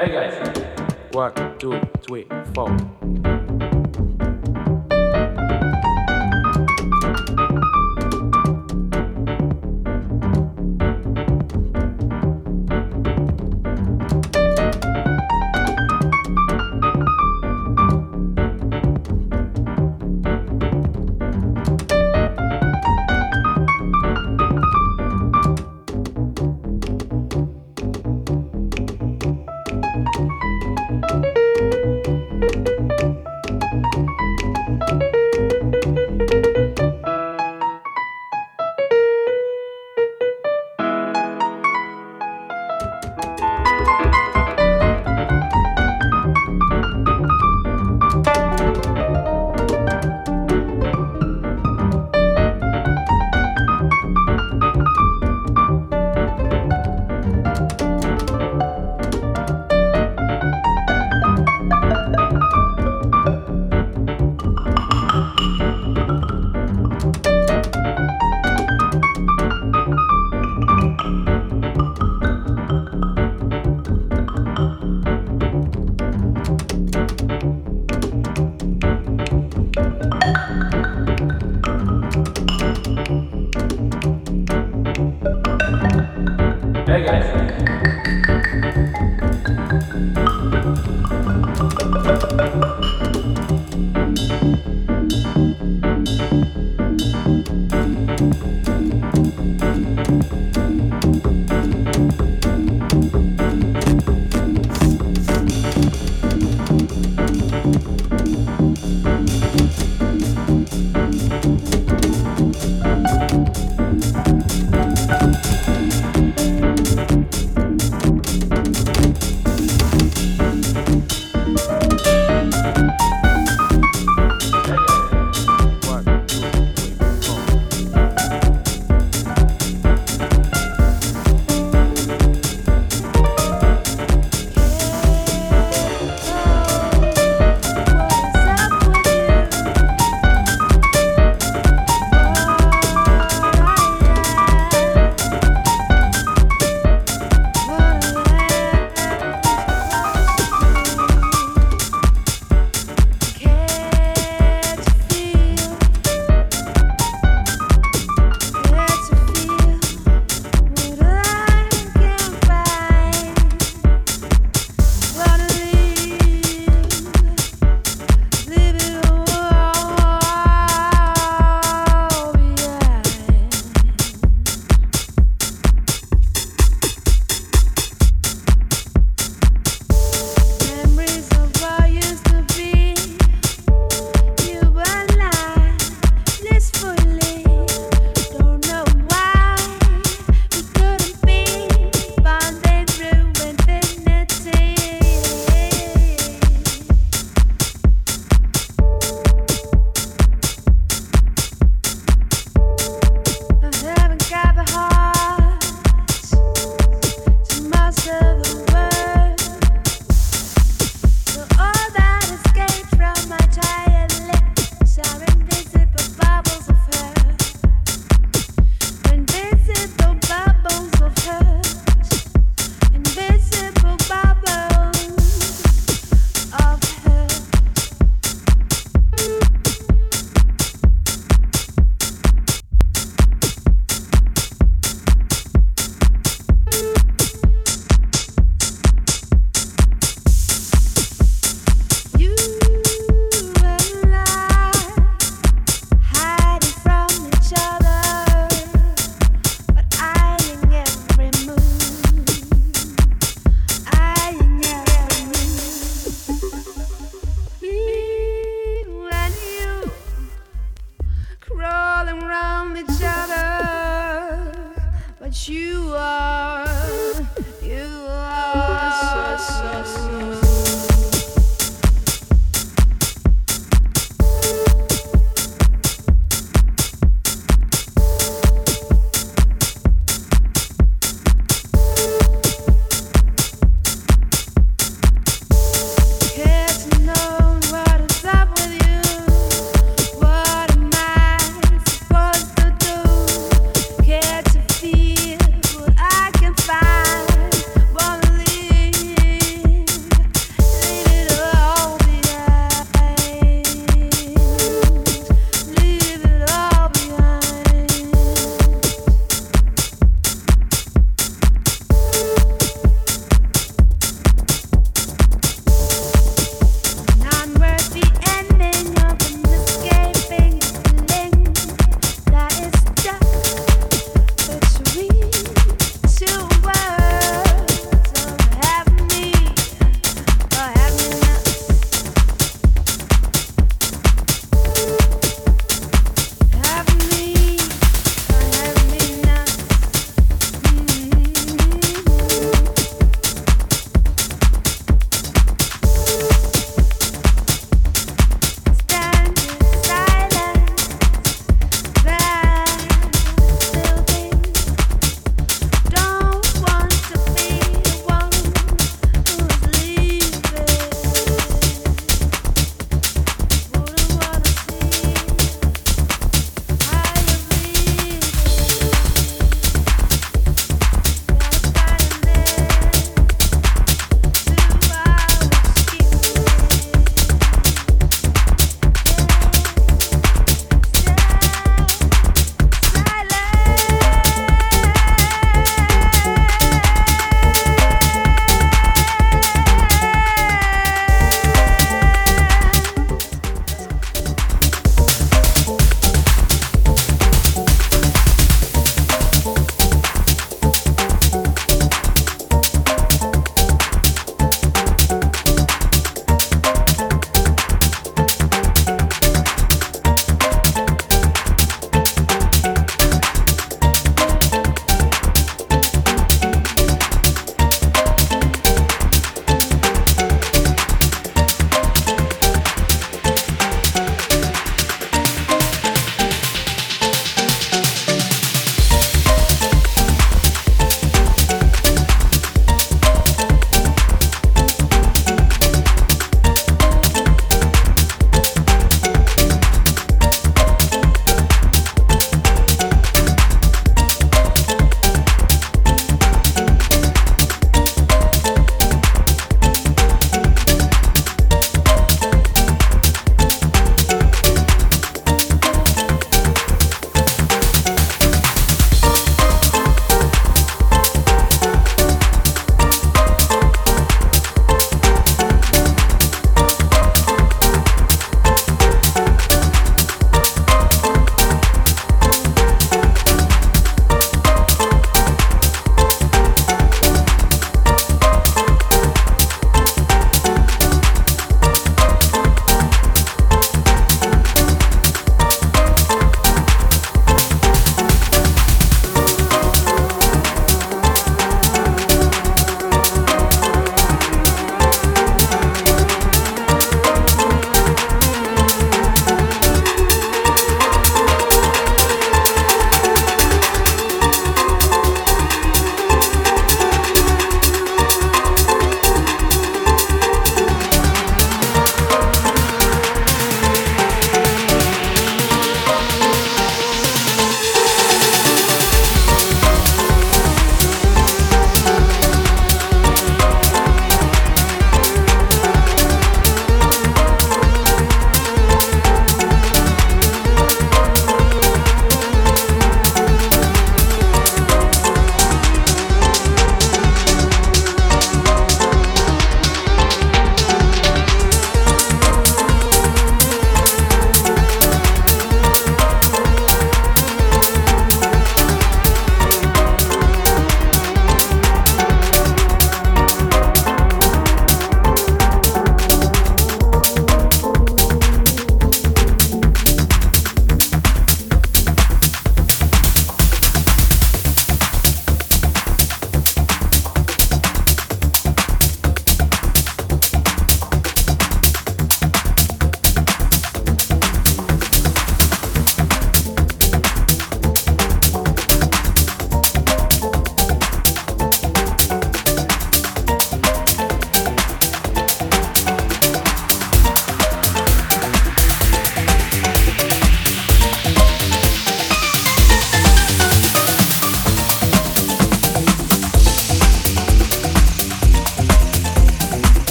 Hey guys. One, two, three, four.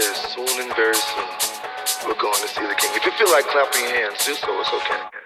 says soon and very soon, we're going to see the king. If you feel like clapping your hands, do so. It's okay.